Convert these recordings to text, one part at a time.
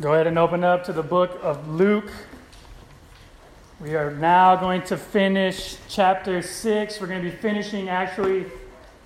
Go ahead and open up to the book of Luke. We are now going to finish chapter 6. We're going to be finishing, actually,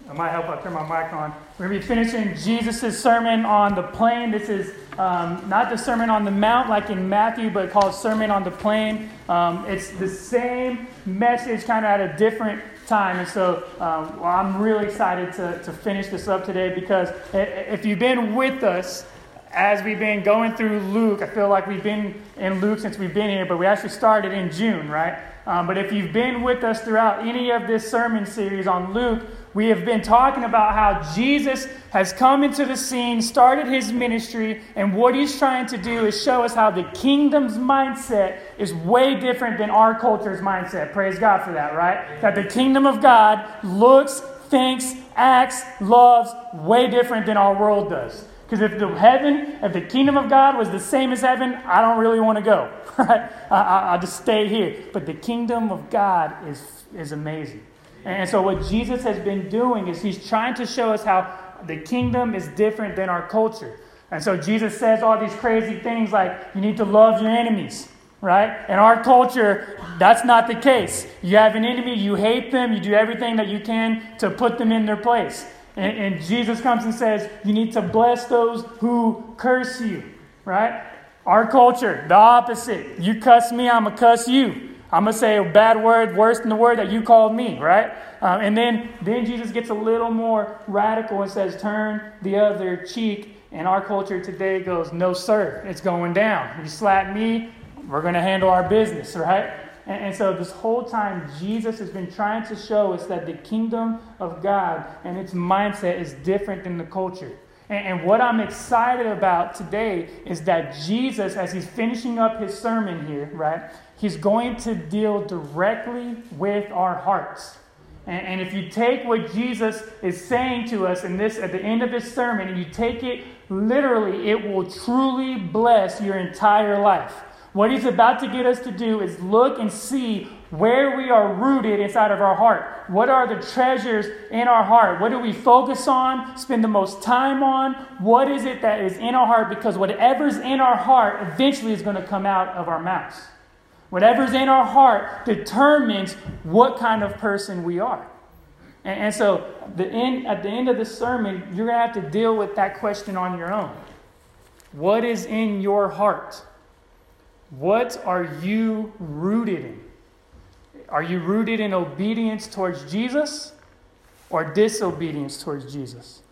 I might help I turn my mic on. We're going to be finishing Jesus' sermon on the plain. This is um, not the Sermon on the Mount like in Matthew, but called Sermon on the Plain. Um, it's the same message, kind of at a different time. And so um, well, I'm really excited to, to finish this up today because if you've been with us, as we've been going through Luke, I feel like we've been in Luke since we've been here, but we actually started in June, right? Um, but if you've been with us throughout any of this sermon series on Luke, we have been talking about how Jesus has come into the scene, started his ministry, and what he's trying to do is show us how the kingdom's mindset is way different than our culture's mindset. Praise God for that, right? That the kingdom of God looks, thinks, acts, loves way different than our world does. Because if the heaven, if the kingdom of God was the same as heaven, I don't really want to go. Right? I, will just stay here. But the kingdom of God is, is amazing. And so what Jesus has been doing is he's trying to show us how the kingdom is different than our culture. And so Jesus says all these crazy things like you need to love your enemies, right? In our culture, that's not the case. You have an enemy, you hate them, you do everything that you can to put them in their place. And, and Jesus comes and says, You need to bless those who curse you, right? Our culture, the opposite. You cuss me, I'm going to cuss you. I'm going to say a bad word worse than the word that you called me, right? Um, and then, then Jesus gets a little more radical and says, Turn the other cheek. And our culture today goes, No, sir, it's going down. You slap me, we're going to handle our business, right? And, and, so, this whole time, Jesus has been trying to show us that the kingdom of God and its mindset is different than the culture. And, and what I'm excited about today is that Jesus, as he's finishing up his sermon here, right, he's going to deal directly with our hearts. And, and if you take what Jesus is saying to us in this at the end of his sermon and you take it literally, it will truly bless your entire life. What he's about to get us to do is look and see where we are rooted inside of our heart. What are the treasures in our heart? What do we focus on, spend the most time on? What is it that is in our heart? Because whatever's in our heart eventually is going to come out of our mouths. Whatever's in our heart determines what kind of person we are. And, and so the end, at the end of the sermon, you're going to have to deal with that question on your own. What is in your heart? What are you rooted in? Are you rooted in obedience towards Jesus or disobedience towards Jesus?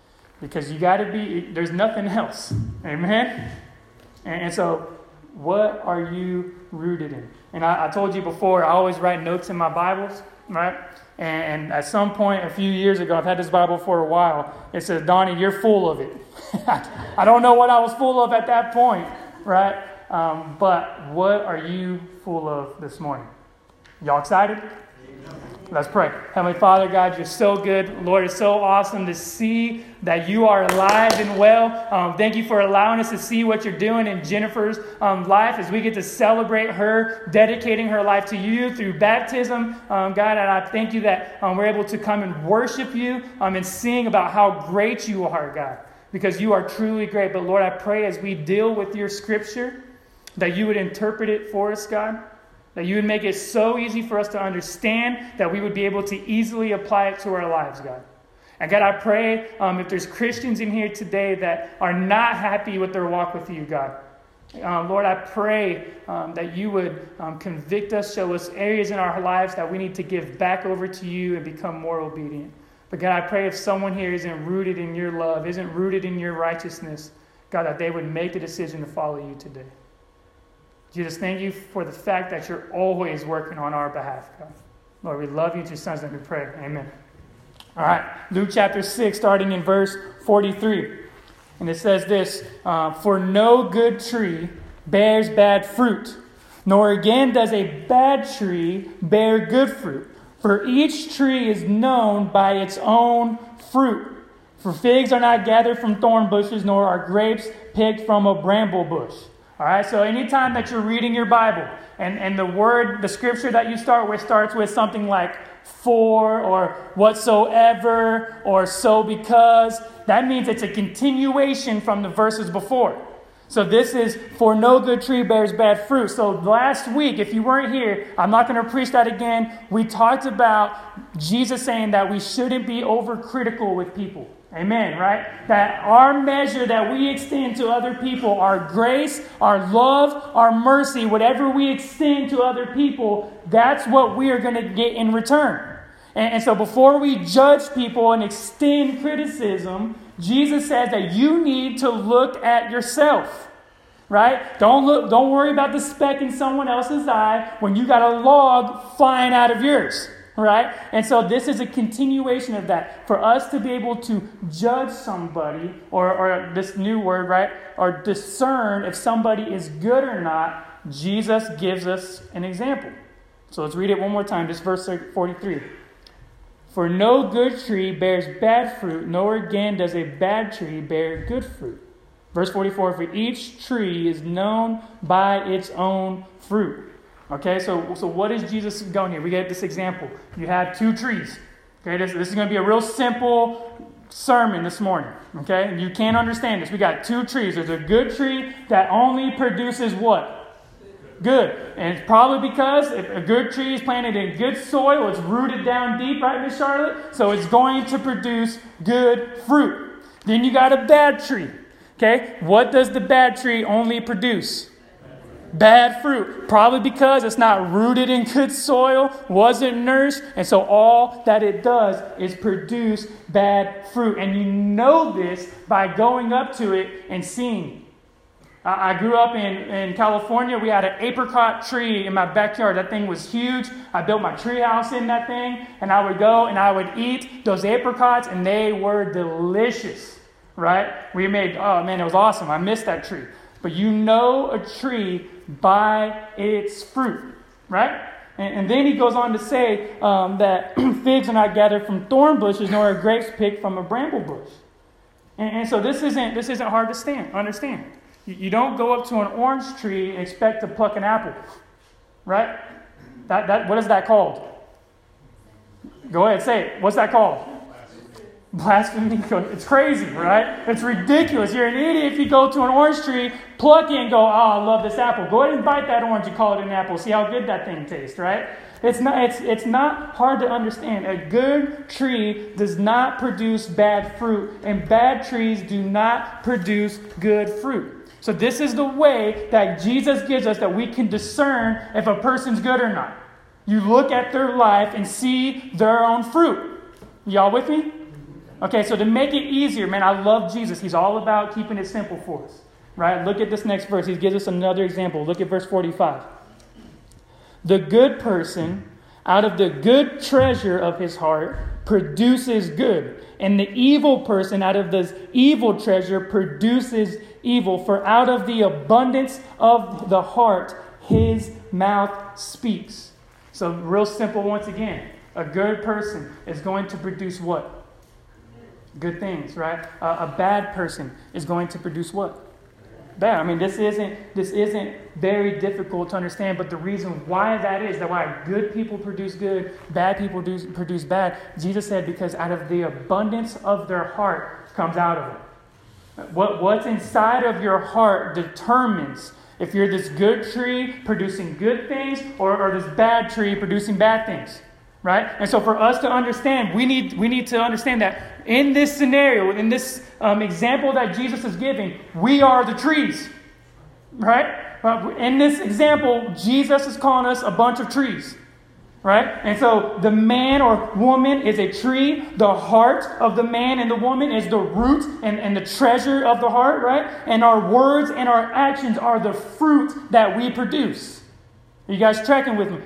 Because you got to be, there's nothing else. Amen? And, and, so, what are you rooted in? And I, I, told you before, I always write notes in my Bibles, right? And, and at some point, a few years ago, I've had this Bible for a while. It says, Donnie, you're full of it. I don't know what I was full of at that point, right? Um, but what are you full of this morning? Y'all excited? Let's pray. Heavenly Father, God, you're so good. Lord, it's so awesome to see that you are alive and well. Um, thank you for allowing us to see what you're doing in Jennifer's um, life as we get to celebrate her dedicating her life to you through baptism. Um, God, and I thank you that um, we're able to come and worship you um, and sing about how great you are, God, because you are truly great. But Lord, I pray as we deal with your scripture, that you would interpret it for us, God. That you would make it so easy for us to understand that we would be able to easily apply it to our lives, God. And God, I pray um, if there's Christians in here today that are not happy with their walk with you, God. Um, Lord, I pray um, that you would um, convict us, show us areas in our lives that we need to give back over to you and become more obedient. But God, I pray if someone here isn't rooted in your love, isn't rooted in your righteousness, God, that they would make the decision to follow you today. Jesus, thank you for the fact that you're always working on our behalf, God. Lord, we love you. Your son's name we pray. Amen. All right, Luke chapter 6, starting in verse 43. And it says this uh, For no good tree bears bad fruit, nor again does a bad tree bear good fruit. For each tree is known by its own fruit. For figs are not gathered from thorn bushes, nor are grapes picked from a bramble bush. All right, so anytime that you're reading your Bible and, and the word, the scripture that you start with starts with something like for or whatsoever or so because, that means it's a continuation from the verses before. So this is for no good tree bears bad fruit. So last week, if you weren't here, I'm not going to preach that again. We talked about Jesus saying that we shouldn't be overcritical with people. Amen, right? That our measure that we extend to other people, our grace, our love, our mercy, whatever we extend to other people, that's what we are going to get in return. And, and so before we judge people and extend criticism, Jesus says that you need to look at yourself. Right? Don't look don't worry about the speck in someone else's eye when you got a log flying out of yours. Right? And so this is a continuation of that. For us to be able to judge somebody, or, or this new word, right? Or discern if somebody is good or not, Jesus gives us an example. So let's read it one more time, just verse 43. For no good tree bears bad fruit, nor again does a bad tree bear good fruit. Verse 44 For each tree is known by its own fruit. Okay, so, so what is Jesus going here? We get this example. You have two trees. Okay, this, this is going to be a real simple sermon this morning. Okay, you can't understand this. We got two trees. There's a good tree that only produces what? Good. And it's probably because if a good tree is planted in good soil, it's rooted down deep, right, Miss Charlotte? So it's going to produce good fruit. Then you got a bad tree. Okay? What does the bad tree only produce? Bad fruit. Probably because it's not rooted in good soil, wasn't nourished, and so all that it does is produce bad fruit. And you know this by going up to it and seeing I grew up in, in California. We had an apricot tree in my backyard. That thing was huge. I built my tree house in that thing, and I would go and I would eat those apricots, and they were delicious, right? We made, oh man, it was awesome. I missed that tree. But you know a tree by its fruit, right? And, and then he goes on to say um, that figs are not gathered from thorn bushes, nor are grapes picked from a bramble bush. And, and so this isn't, this isn't hard to stand, understand. You don't go up to an orange tree and expect to pluck an apple, right? That, that, what is that called? Go ahead, say it. What's that called? Blasphemy. It's crazy, right? It's ridiculous. You're an idiot if you go to an orange tree, pluck it, and go, oh, I love this apple. Go ahead and bite that orange and call it an apple. See how good that thing tastes, right? It's not, it's, it's not hard to understand. A good tree does not produce bad fruit, and bad trees do not produce good fruit. So, this is the way that Jesus gives us that we can discern if a person's good or not. You look at their life and see their own fruit. Y'all with me? Okay, so to make it easier, man, I love Jesus. He's all about keeping it simple for us. Right? Look at this next verse. He gives us another example. Look at verse 45. The good person, out of the good treasure of his heart, produces good. And the evil person, out of this evil treasure, produces evil, for out of the abundance of the heart, his mouth speaks. So, real simple once again. A good person is going to produce what? Good things, right? Uh, a bad person is going to produce what? Bad. I mean, this isn't this isn't very difficult to understand, but the reason why that is, that why good people produce good, bad people produce, produce bad, Jesus said, because out of the abundance of their heart comes out of it. What, what's inside of your heart determines if you're this good tree producing good things or, or this bad tree producing bad things. Right? And so, for us to understand, we need, we need to understand that in this scenario, in this um, example that Jesus is giving, we are the trees. Right? In this example, Jesus is calling us a bunch of trees. Right? And so the man or woman is a tree. The heart of the man and the woman is the root and, and the treasure of the heart, right? And our words and our actions are the fruit that we produce. Are you guys tracking with me?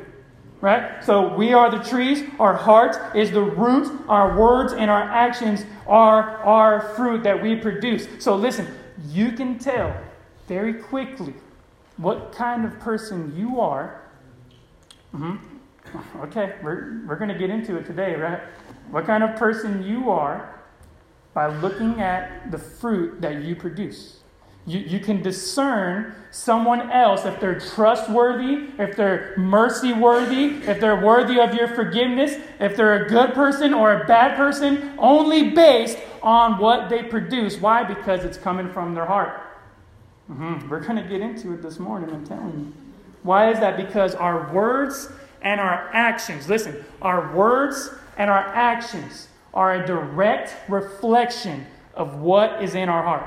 Right? So we are the trees. Our heart is the root. Our words and our actions are our fruit that we produce. So listen, you can tell very quickly what kind of person you are. Mm-hmm okay, we're, we're going to get into it today, right? What kind of person you are by looking at the fruit that you produce. You, you can discern someone else if they're trustworthy, if they're mercy worthy, if they're worthy of your forgiveness, if they're a good person or a bad person, only based on what they produce. Why? Because it's coming from their heart. Mm-hmm. We're going to get into it this morning, I'm telling you. Why is that? Because our words and our actions, listen, our words and our actions are a direct reflection of what is in our heart.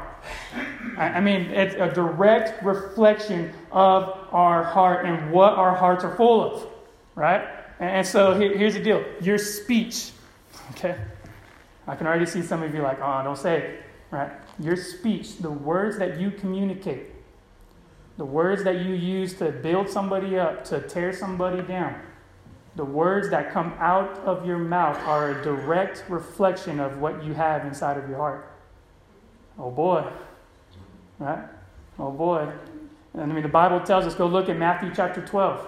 I mean, it's a direct reflection of our heart and what our hearts are full of, right? And so here's the deal your speech, okay? I can already see some of you like, oh, don't say it, right? Your speech, the words that you communicate, the words that you use to build somebody up, to tear somebody down, the words that come out of your mouth are a direct reflection of what you have inside of your heart. Oh boy. Right? Oh boy. And I mean, the Bible tells us go look at Matthew chapter 12.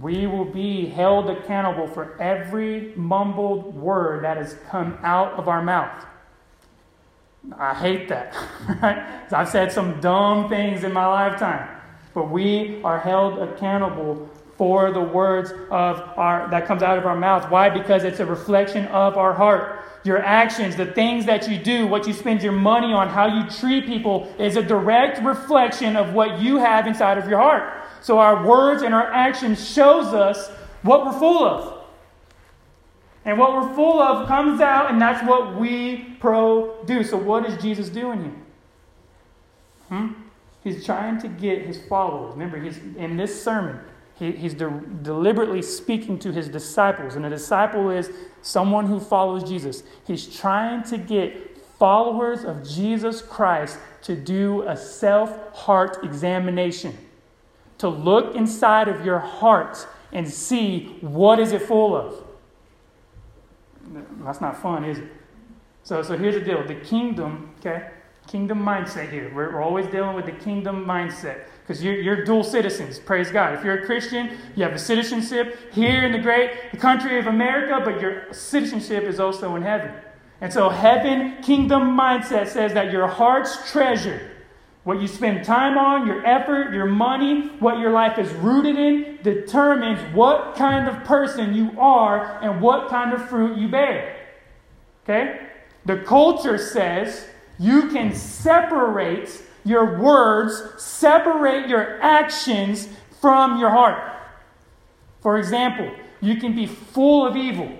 We will be held accountable for every mumbled word that has come out of our mouth. I hate that. Right? I've said some dumb things in my lifetime. But we are held accountable for the words of our that comes out of our mouth. Why? Because it's a reflection of our heart. Your actions, the things that you do, what you spend your money on, how you treat people is a direct reflection of what you have inside of your heart. So our words and our actions shows us what we're full of. And what we're full of comes out, and that's what we produce. So, what is Jesus doing here? Hmm? He's trying to get his followers. Remember, he's in this sermon, he, he's de- deliberately speaking to his disciples, and a disciple is someone who follows Jesus. He's trying to get followers of Jesus Christ to do a self heart examination, to look inside of your heart and see what is it full of. That's not fun, is it? So, so here's the deal the kingdom, okay? Kingdom mindset here. We're, we're always dealing with the kingdom mindset because you're, you're dual citizens. Praise God. If you're a Christian, you have a citizenship here in the great country of America, but your citizenship is also in heaven. And so, heaven kingdom mindset says that your heart's treasure, what you spend time on, your effort, your money, what your life is rooted in, determines what kind of person you are and what kind of fruit you bear. Okay? The culture says you can separate your words, separate your actions from your heart. For example, you can be full of evil,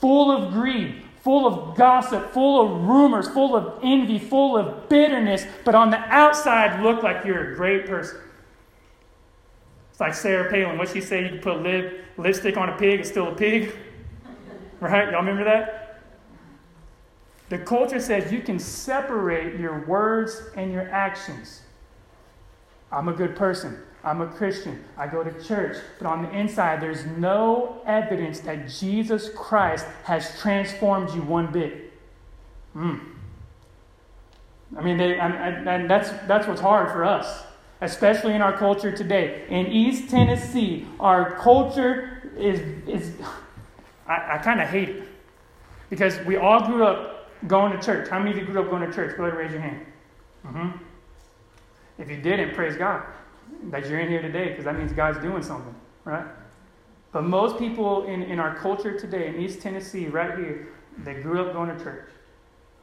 full of greed, full of gossip, full of rumors, full of envy, full of bitterness, but on the outside look like you're a great person. It's like Sarah Palin. What she say? You can put lip, lipstick on a pig, it's still a pig. Right? Y'all remember that? The culture says you can separate your words and your actions. I'm a good person. I'm a Christian. I go to church. But on the inside, there's no evidence that Jesus Christ has transformed you one bit. Mm. I mean, they, and, and that's, that's what's hard for us, especially in our culture today. In East Tennessee, our culture is, is I, I kind of hate it because we all grew up going to church. How many of you grew up going to church? Go ahead and raise your hand. Mm-hmm. If you didn't, praise God that you're in here today because that means God's doing something, right? But most people in, in our culture today, in East Tennessee, right here, they grew up going to church.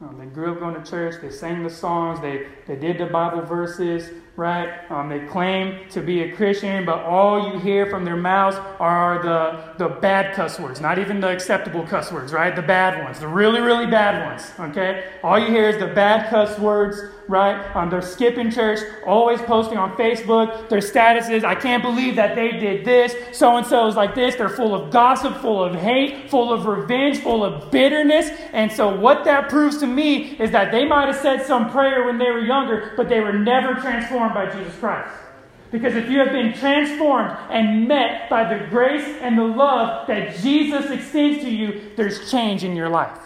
Um, they grew up going to church. They sang the songs. They, they did the Bible verses right? Um, they claim to be a Christian, but all you hear from their mouths are the, the bad cuss words, not even the acceptable cuss words, right? The bad ones, the really, really bad ones, okay? All you hear is the bad cuss words, right? Um, they're skipping church, always posting on Facebook their statuses. I can't believe that they did this. So and so is like this. They're full of gossip, full of hate, full of revenge, full of bitterness. And so, what that proves to me is that they might have said some prayer when they were younger, but they were never transformed transformed by Jesus Christ. Because if you have been transformed and met by the grace and the love that Jesus extends to you, there's change in your life.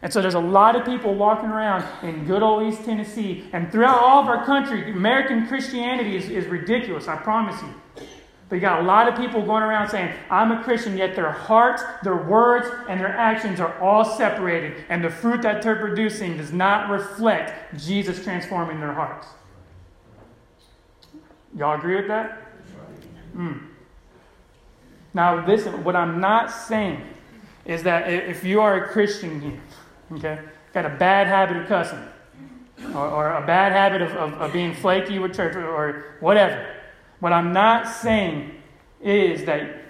And so there's a lot of people walking around in good old East Tennessee and throughout all of our country. American Christianity is, is ridiculous, I promise you. But you got a lot of people going around saying, I'm a Christian, yet their hearts, their words, and their actions are all separated. And the fruit that they're producing does not reflect Jesus transforming their hearts. Y'all agree with that? Mm. Now, listen, what I'm not saying is that if you are a Christian here, okay, got a bad habit of cussing, or, or a bad habit of, of, of being flaky with church or, or whatever. What I'm not saying is that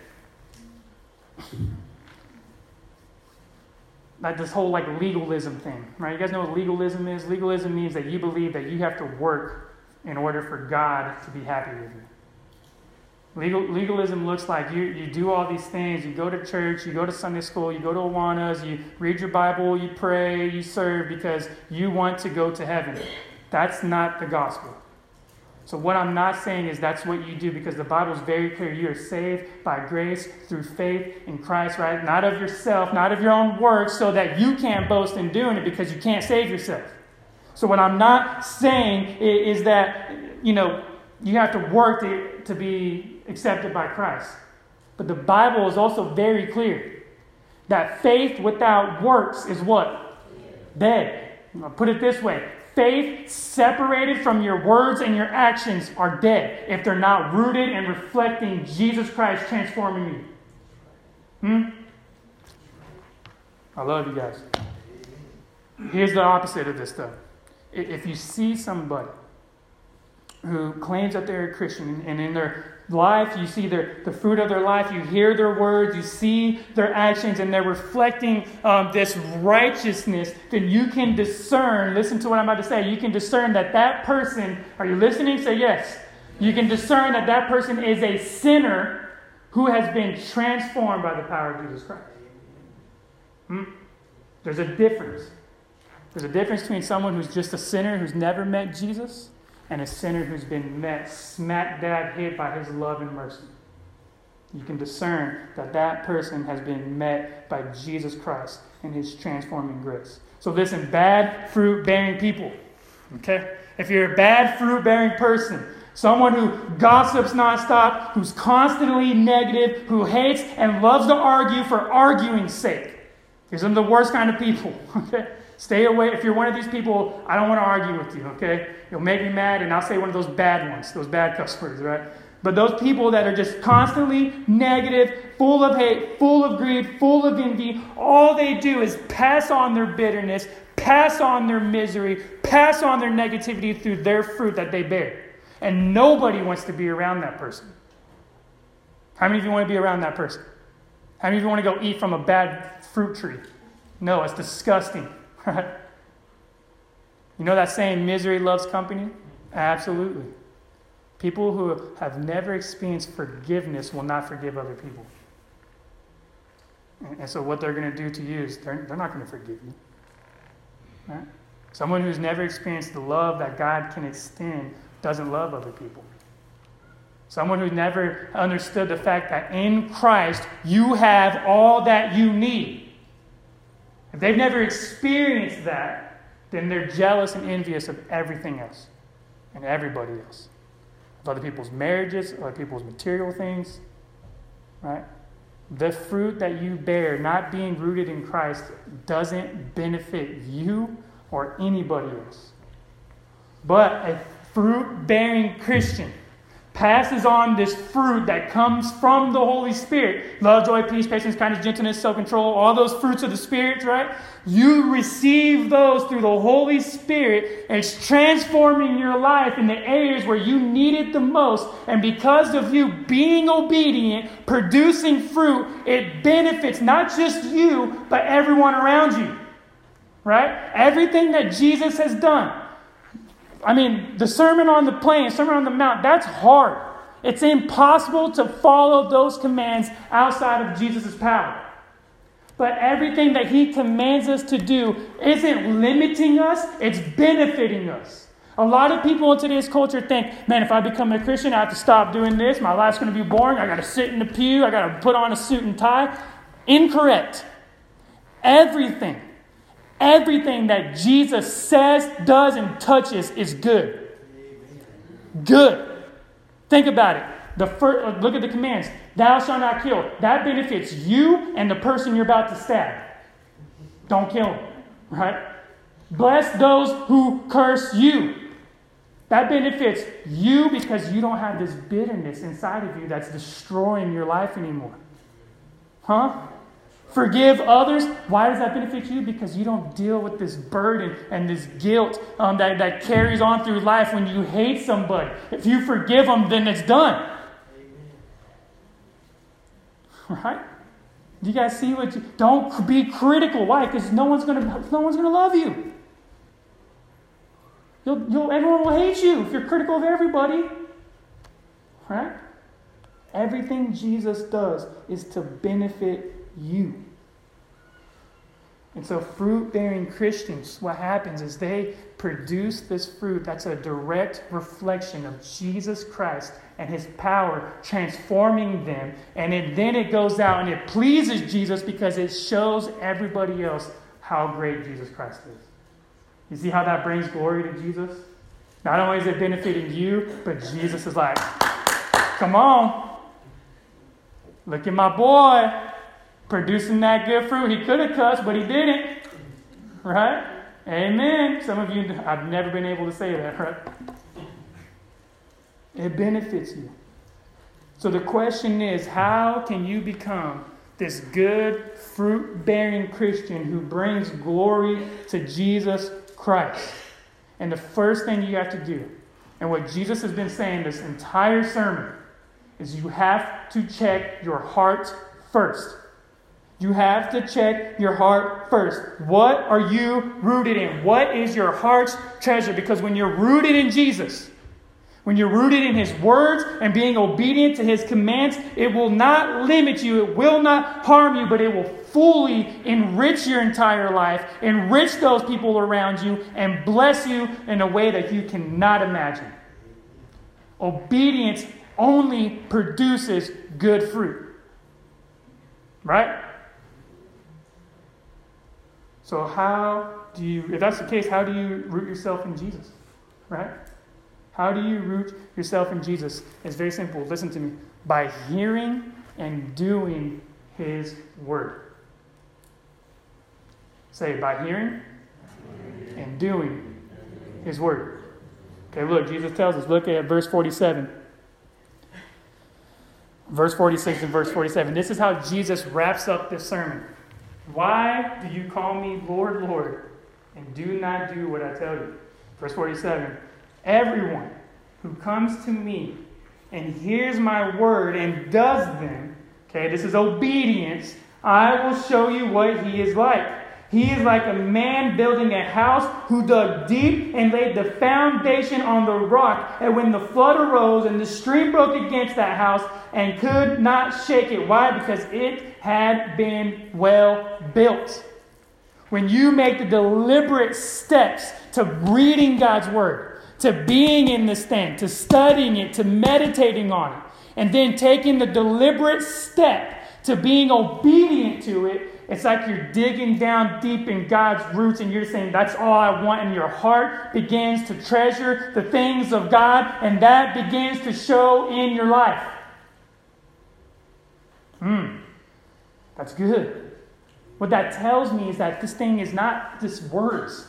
like this whole like legalism thing, right? You guys know what legalism is? Legalism means that you believe that you have to work in order for God to be happy with you. Legal, legalism looks like you, you do all these things. You go to church, you go to Sunday school, you go to Awanas, you read your Bible, you pray, you serve because you want to go to heaven. That's not the gospel. So, what I'm not saying is that's what you do because the Bible is very clear. You are saved by grace through faith in Christ, right? Not of yourself, not of your own works, so that you can't boast in doing it because you can't save yourself. So, what I'm not saying is that, you know, you have to work to, to be accepted by Christ. But the Bible is also very clear that faith without works is what? Dead. I'll put it this way Faith separated from your words and your actions are dead if they're not rooted and reflecting Jesus Christ transforming you. Hmm? I love you guys. Here's the opposite of this, though. If you see somebody who claims that they're a Christian and in their life, you see their, the fruit of their life, you hear their words, you see their actions, and they're reflecting um, this righteousness, then you can discern, listen to what I'm about to say, you can discern that that person, are you listening? Say yes. You can discern that that person is a sinner who has been transformed by the power of Jesus Christ. Hmm? There's a difference. There's a difference between someone who's just a sinner who's never met Jesus and a sinner who's been met smack dab hit by his love and mercy. You can discern that that person has been met by Jesus Christ and his transforming grace. So, listen, bad fruit bearing people, okay? If you're a bad fruit bearing person, someone who gossips nonstop, who's constantly negative, who hates and loves to argue for arguing's sake, these are the worst kind of people, okay? Stay away. If you're one of these people, I don't want to argue with you, okay? You'll make me mad, and I'll say one of those bad ones, those bad cuss words, right? But those people that are just constantly negative, full of hate, full of greed, full of envy, all they do is pass on their bitterness, pass on their misery, pass on their negativity through their fruit that they bear. And nobody wants to be around that person. How many of you want to be around that person? How many of you want to go eat from a bad fruit tree? No, it's disgusting. You know that saying, misery loves company? Absolutely. People who have never experienced forgiveness will not forgive other people. And so, what they're going to do to you is they're, they're not going to forgive you. Right? Someone who's never experienced the love that God can extend doesn't love other people. Someone who never understood the fact that in Christ you have all that you need if they've never experienced that, then they're jealous and envious of everything else and everybody else. Of other people's marriages, other people's material things, right? The fruit that you bear, not being rooted in Christ, doesn't benefit you or anybody else. But a fruit bearing Christian passes on this fruit that comes from the Holy Spirit love, joy, peace, patience, kindness, gentleness, self control, all those fruits of the Spirit, right? You receive those through the Holy Spirit, and it's transforming your life in the areas where you need it the most. And because of you being obedient, producing fruit, it benefits not just you, but everyone around you, right? Everything that Jesus has done I mean, the Sermon on the Plain, Sermon on the Mount, that's hard. It's impossible to follow those commands outside of Jesus' power. But everything that he commands us to do isn't limiting us, it's benefiting us. A lot of people in today's culture think, man, if I become a Christian, I have to stop doing this. My life's going to be boring. I got to sit in the pew. I got to put on a suit and tie. Incorrect. Everything Everything that Jesus says, does, and touches is good. Good. Think about it. The first, uh, look at the commands. Thou shalt not kill. That benefits you and the person you're about to stab. Don't kill him. Right? Bless those who curse you. That benefits you because you don't have this bitterness inside of you that's destroying your life anymore. Huh? Forgive others. Why does that benefit you? Because you don't deal with this burden and this guilt um, that, that carries on through life when you hate somebody. If you forgive them, then it's done. Right? Do you guys see what you don't be critical? Why? Because no one's gonna no one's gonna love you. You'll, you'll, everyone will hate you if you're critical of everybody. Right? Everything Jesus does is to benefit you. And so, fruit bearing Christians, what happens is they produce this fruit that's a direct reflection of Jesus Christ and his power transforming them. And it, then it goes out and it pleases Jesus because it shows everybody else how great Jesus Christ is. You see how that brings glory to Jesus? Not only is it benefiting you, but Jesus is like, come on. Look at my boy producing that good fruit. He could have cussed, but he didn't. Right? Amen. Some of you, I've never been able to say that, right? It benefits you. So the question is how can you become this good, fruit bearing Christian who brings glory to Jesus Christ? And the first thing you have to do, and what Jesus has been saying this entire sermon, is you have to check your heart first. You have to check your heart first. What are you rooted in? What is your heart's treasure? Because when you're rooted in Jesus, when you're rooted in His words and being obedient to His commands, it will not limit you, it will not harm you, but it will fully enrich your entire life, enrich those people around you, and bless you in a way that you cannot imagine. Obedience only produces good fruit. Right? So, how do you, if that's the case, how do you root yourself in Jesus? Right? How do you root yourself in Jesus? It's very simple. Listen to me. By hearing and doing His Word. Say, by hearing and doing His Word. Okay, look, Jesus tells us, look at verse 47. Verse 46 and verse 47. This is how Jesus wraps up this sermon. Why do you call me Lord, Lord, and do not do what I tell you? Verse 47 Everyone who comes to me and hears my word and does them, okay, this is obedience, I will show you what he is like. He is like a man building a house who dug deep and laid the foundation on the rock. And when the flood arose and the stream broke against that house and could not shake it. Why? Because it had been well built. When you make the deliberate steps to reading God's word, to being in this thing, to studying it, to meditating on it, and then taking the deliberate step to being obedient to it, it's like you're digging down deep in God's roots and you're saying, That's all I want. And your heart begins to treasure the things of God, and that begins to show in your life. Hmm, that's good. What that tells me is that this thing is not just words.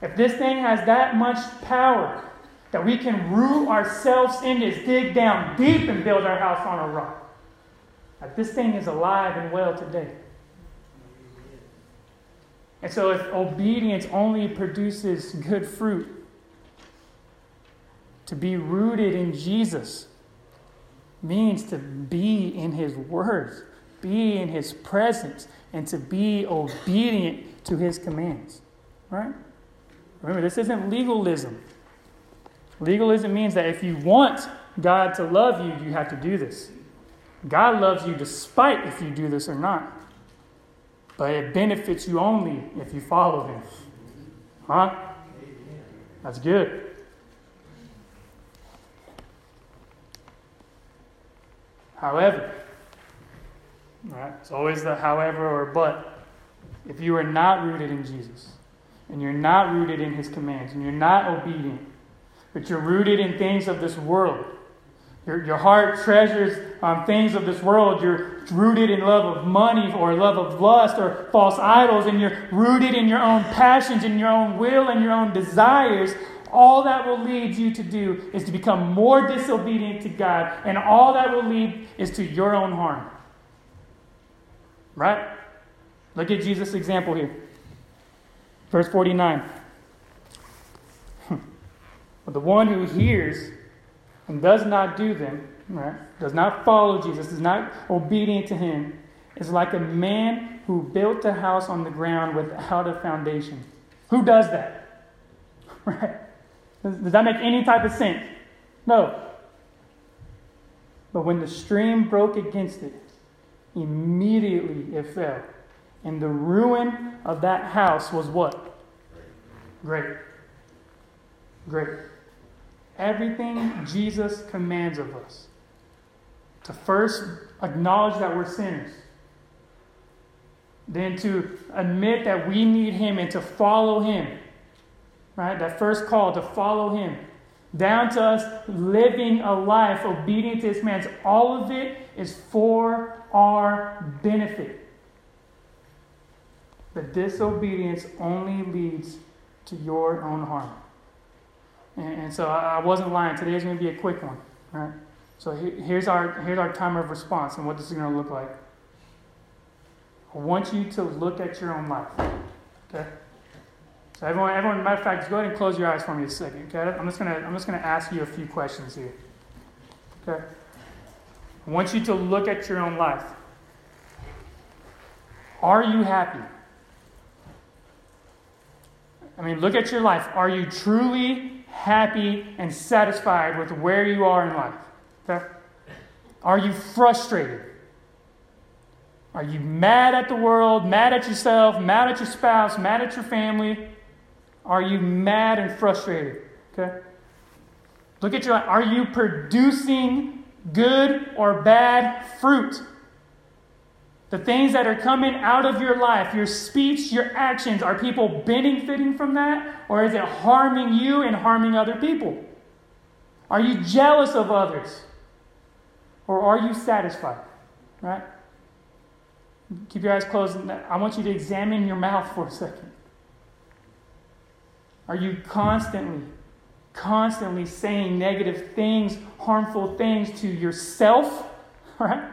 If this thing has that much power, that we can root ourselves in this, dig down deep and build our house on a rock. That this thing is alive and well today. And so, if obedience only produces good fruit, to be rooted in Jesus means to be in His words, be in His presence, and to be obedient to His commands. Right? Remember, this isn't legalism. Legalism means that if you want God to love you, you have to do this. God loves you despite if you do this or not. But it benefits you only if you follow Him. Huh? That's good. However, right? It's always the however or but. If you are not rooted in Jesus, and you're not rooted in His commands, and you're not obedient, but you're rooted in things of this world, your, your heart treasures um, things of this world. You're rooted in love of money or love of lust or false idols, and you're rooted in your own passions and your own will and your own desires. All that will lead you to do is to become more disobedient to God, and all that will lead is to your own harm. Right? Look at Jesus' example here. Verse 49. but the one who hears and does not do them, right, does not follow Jesus, is not obedient to him, is like a man who built a house on the ground without a foundation. Who does that? Right? Does, does that make any type of sense? No. But when the stream broke against it, immediately it fell. And the ruin of that house was what? Great. Great. Everything Jesus commands of us to first acknowledge that we're sinners, then to admit that we need Him and to follow Him. Right? That first call to follow Him. Down to us living a life obedient to His commands. All of it is for our benefit. But disobedience only leads to your own harm. And, and so I, I, wasn't lying. Today is going to be a quick one. Right? So here's our, here's our time of response and what this is going to look like. I want you to look at your own life. Okay? So everyone, everyone, matter of fact, just go ahead and close your eyes for me a second. Okay? I'm just gonna, I'm just gonna ask you a few questions here. Okay? I want you to look at your own life. Are you happy? I mean, look at your life. Are you truly happy and satisfied with where you are in life? Okay? Are you frustrated? Are you mad at the world, mad at yourself, mad at your spouse, mad at your family? Are you mad and frustrated? Okay? Look at your. Are you producing good or bad fruit? The things that are coming out of your life, your speech, your actions, are people benefiting from that? Or is it harming you and harming other people? Are you jealous of others? Or are you satisfied? Right? Keep your eyes closed. I want you to examine your mouth for a second. Are you constantly, constantly saying negative things, harmful things to yourself, right?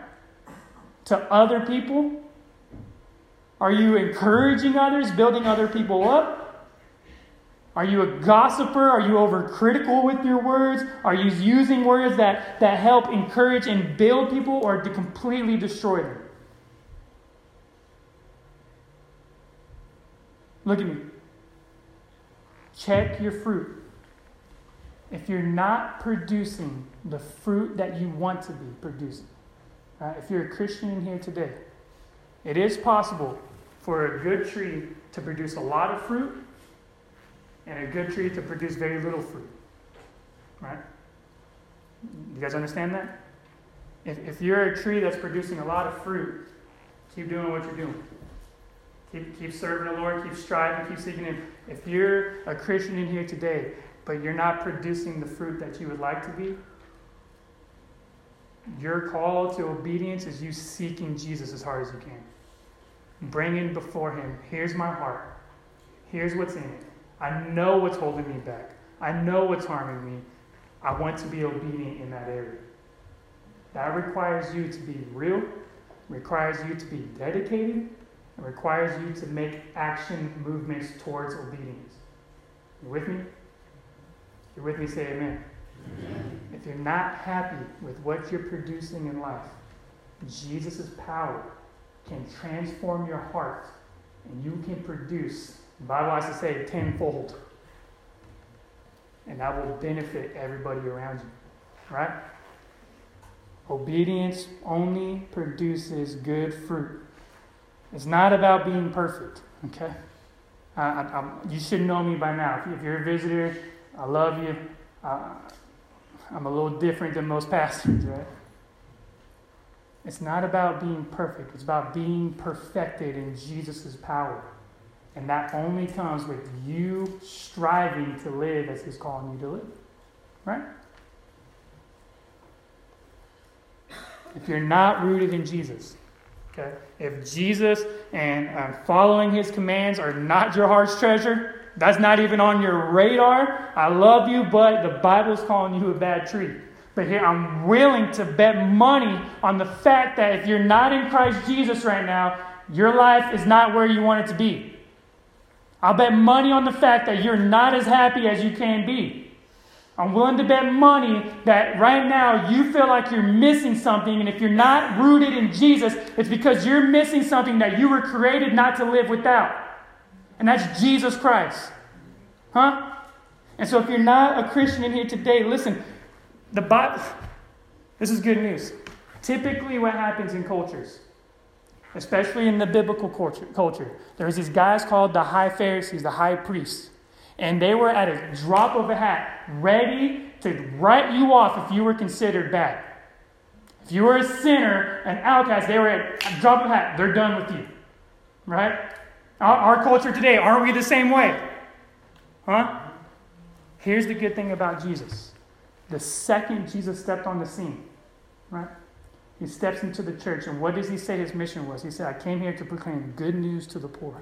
To other people? Are you encouraging others, building other people up? Are you a gossiper? Are you overcritical with your words? Are you using words that, that help encourage and build people or to completely destroy them? Look at me. Check your fruit. If you're not producing the fruit that you want to be producing, right? if you're a Christian in here today, it is possible for a good tree to produce a lot of fruit and a good tree to produce very little fruit. Right? You guys understand that? If, if you're a tree that's producing a lot of fruit, keep doing what you're doing. Keep, keep serving the Lord, keep striving, keep seeking Him. If you're a Christian in here today, but you're not producing the fruit that you would like to be, your call to obedience is you seeking Jesus as hard as you can. Bring Bringing before Him, here's my heart. Here's what's in it. I know what's holding me back. I know what's harming me. I want to be obedient in that area. That requires you to be real, requires you to be dedicated, it requires you to make action movements towards obedience. You with me? You're with me, say amen. If you're not happy with what you're producing in life, Jesus' power can transform your heart and you can produce, the Bible has to say, tenfold. And that will benefit everybody around you. Right? Obedience only produces good fruit. It's not about being perfect, okay? I, I, you should know me by now. If you're a visitor, I love you. Uh, I'm a little different than most pastors, right? It's not about being perfect, it's about being perfected in Jesus' power. And that only comes with you striving to live as He's calling you to live, right? If you're not rooted in Jesus, Okay? If Jesus and uh, following his commands are not your heart's treasure, that's not even on your radar. I love you, but the Bible's calling you a bad tree. But here, I'm willing to bet money on the fact that if you're not in Christ Jesus right now, your life is not where you want it to be. I'll bet money on the fact that you're not as happy as you can be. I'm willing to bet money that right now you feel like you're missing something, and if you're not rooted in Jesus, it's because you're missing something that you were created not to live without. And that's Jesus Christ. Huh? And so if you're not a Christian in here today, listen, the Bible, this is good news. Typically, what happens in cultures, especially in the biblical culture, culture there's these guys called the high Pharisees, the high priests. And they were at a drop of a hat, ready to write you off if you were considered bad. If you were a sinner, an outcast, they were at a drop of a hat. They're done with you. Right? Our, our culture today, aren't we the same way? Huh? Here's the good thing about Jesus. The second Jesus stepped on the scene, right? He steps into the church, and what does he say his mission was? He said, I came here to proclaim good news to the poor.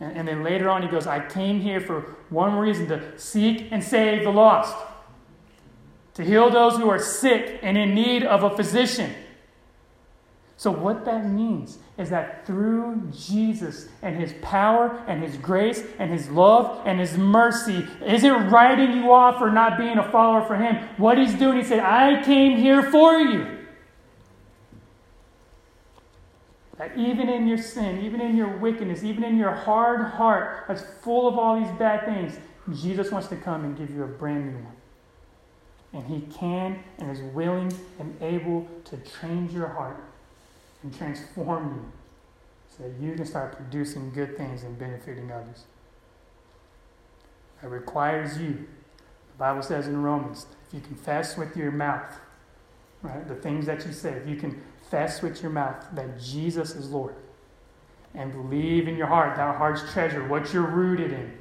And, and then later on, he goes, I came here for one reason to seek and save the lost, to heal those who are sick and in need of a physician. So, what that means is that through Jesus and his power and his grace and his love and his mercy, isn't writing you off for not being a follower for him. What he's doing, he said, I came here for you. That even in your sin, even in your wickedness, even in your hard heart that's full of all these bad things, Jesus wants to come and give you a brand new one. And he can and is willing and able to change your heart and transform you so that you can start producing good things and benefiting others. It requires you. The Bible says in Romans, if you confess with your mouth, right, the things that you say, if you confess with your mouth that Jesus is Lord and believe in your heart, thou heart's treasure, what you're rooted in,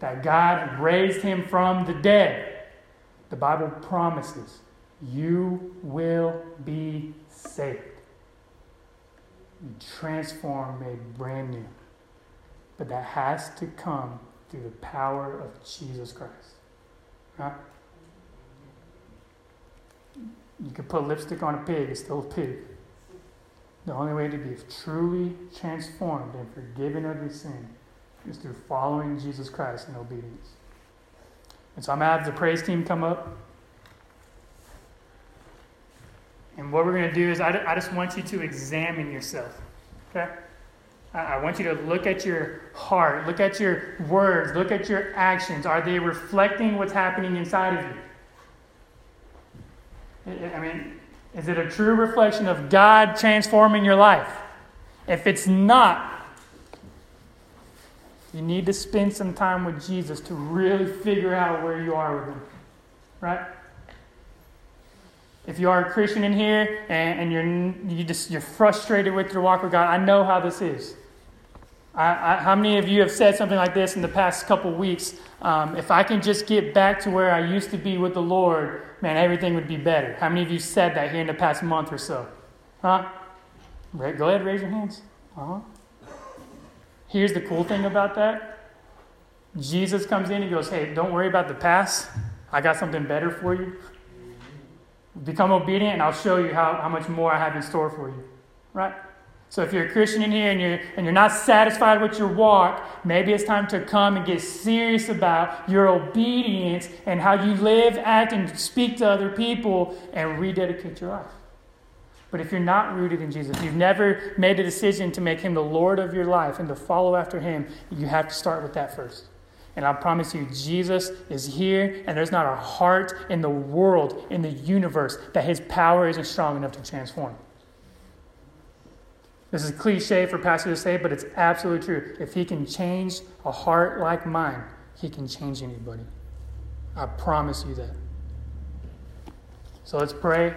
that God raised him from the dead, the Bible promises you will be saved. Transformed, made brand new. But that has to come through the power of Jesus Christ. Huh? You can put lipstick on a pig, it's still a pig. The only way to be truly transformed and forgiven of your sin is through following Jesus Christ in obedience. And so I'm going to have the praise team come up. And what we're going to do is, I, I just want you to examine yourself. Okay? I want you to look at your heart, look at your words, look at your actions. Are they reflecting what's happening inside of you? I mean, is it a true reflection of God transforming your life? If it's not, you need to spend some time with Jesus to really figure out where you are with Him. Right? If you are a Christian in here and, and you're, you just, you're frustrated with your walk with God, I know how this is. I, I, how many of you have said something like this in the past couple weeks? Um, if I can just get back to where I used to be with the Lord, man, everything would be better. How many of you said that here in the past month or so? Huh? Go ahead, raise your hands. Uh-huh. Here's the cool thing about that Jesus comes in, and goes, Hey, don't worry about the past. I got something better for you. Become obedient, and I'll show you how, how much more I have in store for you. Right? So if you're a Christian in here and you're, and you're not satisfied with your walk, maybe it's time to come and get serious about your obedience and how you live, act, and speak to other people and rededicate your life. But if you're not rooted in Jesus, you've never made a decision to make him the Lord of your life and to follow after him, you have to start with that first. And I promise you, Jesus is here, and there's not a heart in the world, in the universe, that his power isn't strong enough to transform. This is cliche for pastors to say, but it's absolutely true. If he can change a heart like mine, he can change anybody. I promise you that. So let's pray.